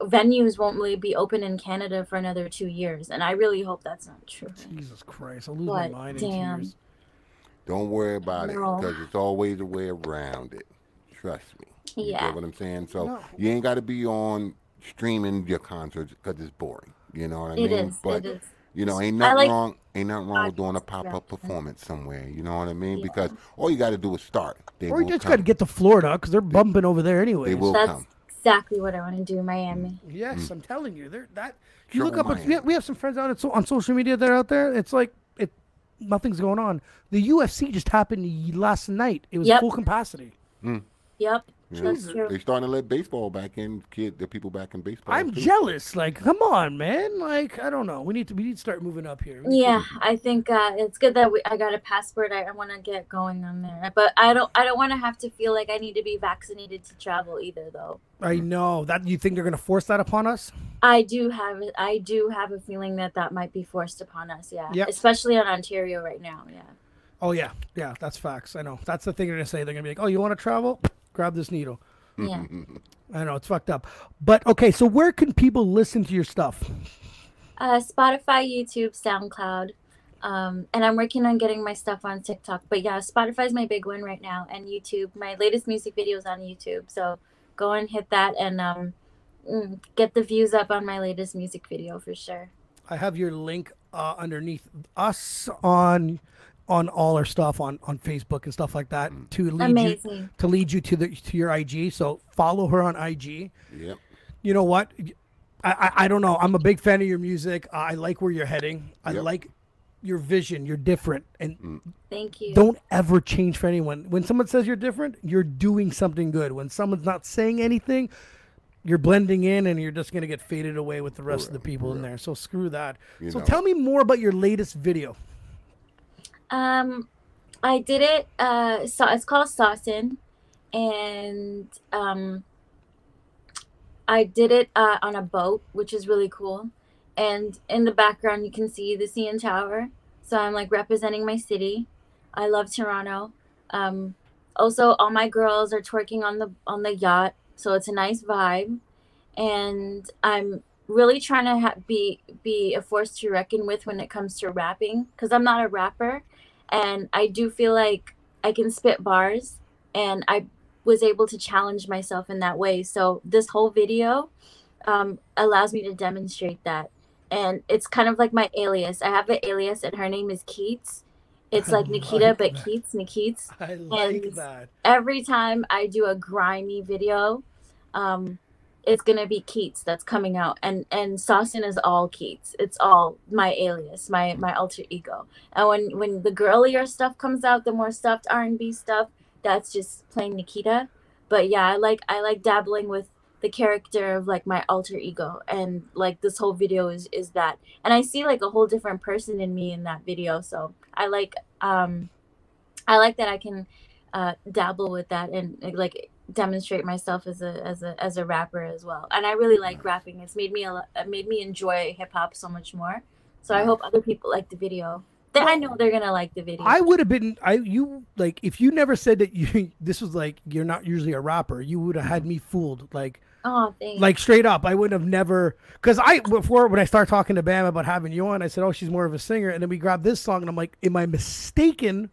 venues won't really be open in Canada for another two years, and I really hope that's not true. Jesus Christ, I'll lose my mind in damn. tears. Don't worry about it because it's always a way around it. Trust me. You Yeah. get what I'm saying? So No. you ain't got to be on streaming your concerts because it's boring. You know what I It mean? is. But it is. you know, ain't nothing like wrong. Ain't nothing wrong with doing a pop up performance somewhere. You know what I mean? Yeah. Because all you got to do is start. They Or you will just got to get to Florida because they're bumping over there anyway. They will That's come. exactly what I want to do in Miami. Yes, mm. I'm telling you, they're that. You look up. We Miami. have, we have some friends out at, so, on social media that are out there. It's like it, nothing's going on. The UFC just happened last night. It was Yep. full capacity. Hmm. Yep, You know, that's true. starting to let baseball back in. Kid, the people back in baseball. I'm too. jealous. Like, come on, man. Like, I don't know. We need to. We need to start moving up here. We need to- Yeah, I think uh, it's good that we, I got a passport. I, I want to get going on there, but I don't. I don't want to have to feel like I need to be vaccinated to travel either, though. I know that. You think they're gonna force that upon us? I do have. I do have a feeling that that might be forced upon us. Yeah, Yep. especially in Ontario right now. Yeah. Oh yeah, yeah. That's facts. I know. That's the thing they're gonna say. They're gonna be like, "Oh, you want to travel? Grab this needle." Yeah. I know it's fucked up. But okay, so where can people listen to your stuff? Uh, Spotify, YouTube, SoundCloud. Um, and I'm working on getting my stuff on TikTok. But yeah, Spotify's my big one right now, and YouTube. My latest music videos on YouTube. So go and hit that and um, mm, get the views up on my latest music video for sure. I have your link uh, underneath us on on all our stuff on on Facebook and stuff like that mm. to lead you to lead you to the to your IG. So follow her on IG. Yep. You know what? I I, I don't know. I'm a big fan of your music. I like where you're heading. I Yep. like your vision. You're different, and mm. Thank you. don't ever change for anyone. When someone says you're different, you're doing something good. When someone's not saying anything, you're blending in and you're just gonna get faded away with the rest of the people in there. So screw that. You so know. tell me more about your latest video. Um, I did it. Uh, so it's called Saucin, and um, I did it uh, on a boat, which is really cool. And in the background, you can see the CN Tower. So I'm like representing my city. I love Toronto. Um, also, all my girls are twerking on the on the yacht, so it's a nice vibe. And I'm really trying to ha- be be a force to reckon with when it comes to rapping, because I'm not a rapper, and I do feel like I can spit bars, and I was able to challenge myself in that way. So this whole video um, allows me to demonstrate that, and it's kind of like my alias. I have an alias, and her name is Keats. It's I like Nikita, like but that. Keats, Nikits I like And- that. every time I do a grimy video, um, it's gonna be Keats that's coming out, and and Saucin is all Keats. It's all my alias, my my alter ego. And when when the girlier stuff comes out, the more stuffed R and B stuff, that's just plain Nikita. But yeah, I like I like dabbling with the character of like my alter ego, and like this whole video is is that. And I see like a whole different person in me in that video. So I like um, I like that I can uh dabble with that and like demonstrate myself as a as a as a rapper as well. And I really like rapping. It's made me a made me enjoy hip hop so much more. So I hope other people like the video. That I know they're gonna like the video. I would have been I you like if you never said that you this was like you're not usually a rapper, you would have had me fooled. Like oh, thanks. like straight up, I wouldn't have never because I before when I started talking to Bam about having you on, I said, "Oh, she's more of a singer," and then we grabbed this song, and I'm like, "Am I mistaken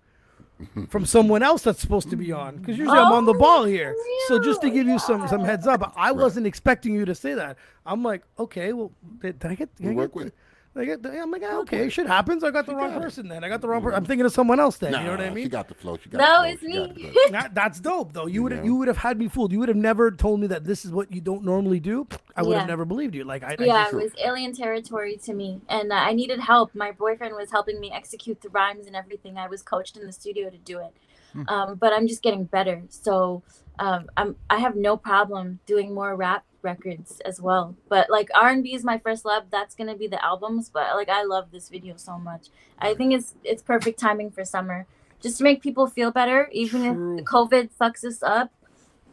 from someone else that's supposed to be on?" Because usually I'm on the Oh, ball here. So just to real? give you some some heads up, I wasn't expecting you to say that. I'm like, okay, well, did, did I get? Did We'll work get with it. did I get I'm like, ah, okay, shit happens. I got the wrong got it. person then. I got the wrong person. I'm thinking of someone else then. you know what I mean? She got the flow. She got No, the it's flow. She me. That, that's dope though. You would have you would have had me fooled. You would have never told me that this is what you don't normally do. I would have never believed you. Like I, I yeah, just, it was alien territory to me, and uh, I needed help. My boyfriend was helping me execute the rhymes and everything. I was coached in the studio to do it, um, but I'm just getting better. So um, I'm I have no problem doing more rap records as well. But like R&B is my first love. That's gonna be the albums. But like I love this video so much. I think it's it's perfect timing for summer, just to make people feel better. Even True. if COVID fucks us up,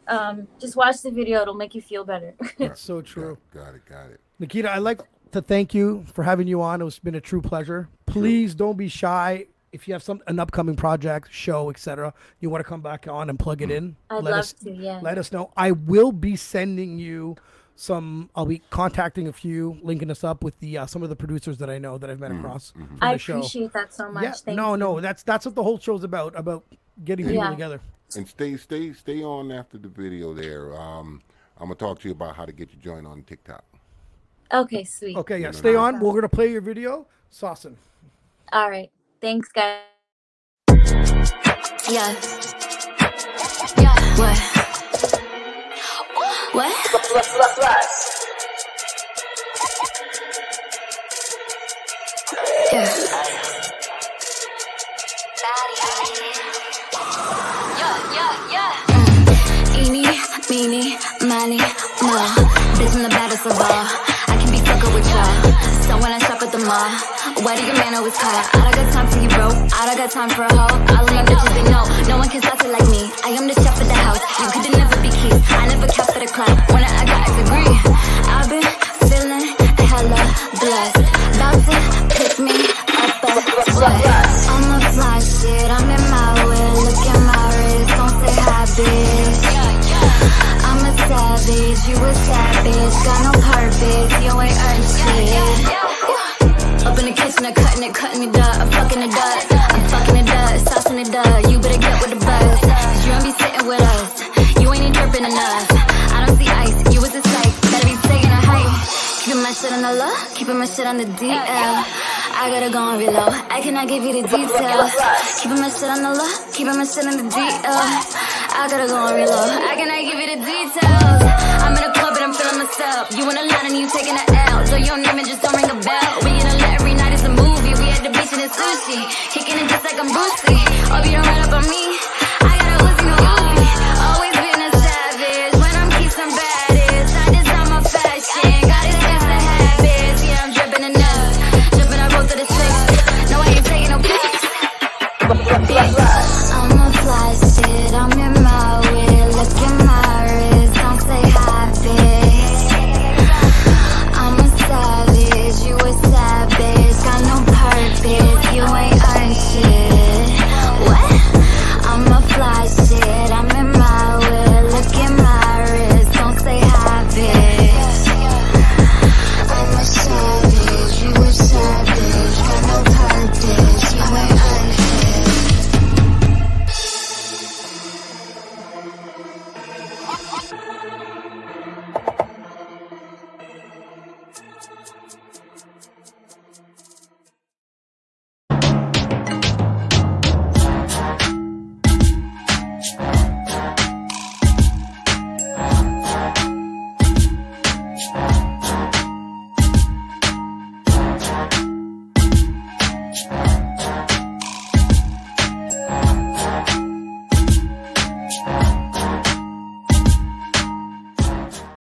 um, just watch the video. It'll make you feel better. it's so true. Got it. Got it. Nikita, I'd like to thank you for having you on. It's been a true pleasure. Please don't be shy. If you have some an upcoming project, show, etc., you want to come back on and plug it in, I'd let love us to. Yeah. let us know. I will be sending you some. I'll be contacting a few, linking us up with the uh, some of the producers that I know that I've met across from I show. appreciate that so much. yeah, Thank no, you. no, that's that's what the whole show's about about getting people Yeah. together. And stay, stay, stay on after the video. There. Um, I'm gonna talk to you about how to get you joined on TikTok. Okay, sweet. Okay, yeah, no, stay no. on. We're gonna play your video, Saucin. All right. Thanks, guys. Yeah. Yeah. What? What? Yeah. Yeah, yeah, yeah. Mm. Eeny, meeny, miny, mo. Bitch, I'm the baddest of all. I can be fucking with y'all. So when I shop at the mall, why do your man always call? I don't got time for you, bro. I don't got time for a hoe. All of my bitches, they know. No one can stop it like me. I am the chef of the house. You could never be keys. I never cap for the club. When I, got a degree, I've been feeling hella blessed. About to pick me up a? I'm a fly shit. I'm in my way. Look at my wrist. Don't say hi, bitch. I'm a savage, you a savage. Got no purpose, you ain't earned shit. Up in the kitchen, I'm cutting it, cutting it up. I'm fucking it up. I'm fucking it up, saucing it up. You better get with the buzz. Cause you don't be sitting with us. You ain't dripping enough. I don't see ice, you was a sight. Better be taking a hike. Keeping my shit on the low, keeping my shit on the DL. I gotta go on reload. I cannot give you the details. Keeping my shit on the low, keeping my shit on the DL. I gotta go on reload. I cannot give you the details. I'm in a club and I'm feeling myself. You in a line and you taking an L. So your name and just don't ring a bell. We in a and it's Lucy. Kicking it just like I'm Bruce Lee. Hope you don't run up on me. I got a no Always been a savage. When I'm baddest. I design my fashion. Got habits. Yeah, I'm dripping enough. The. No, I ain't taking no.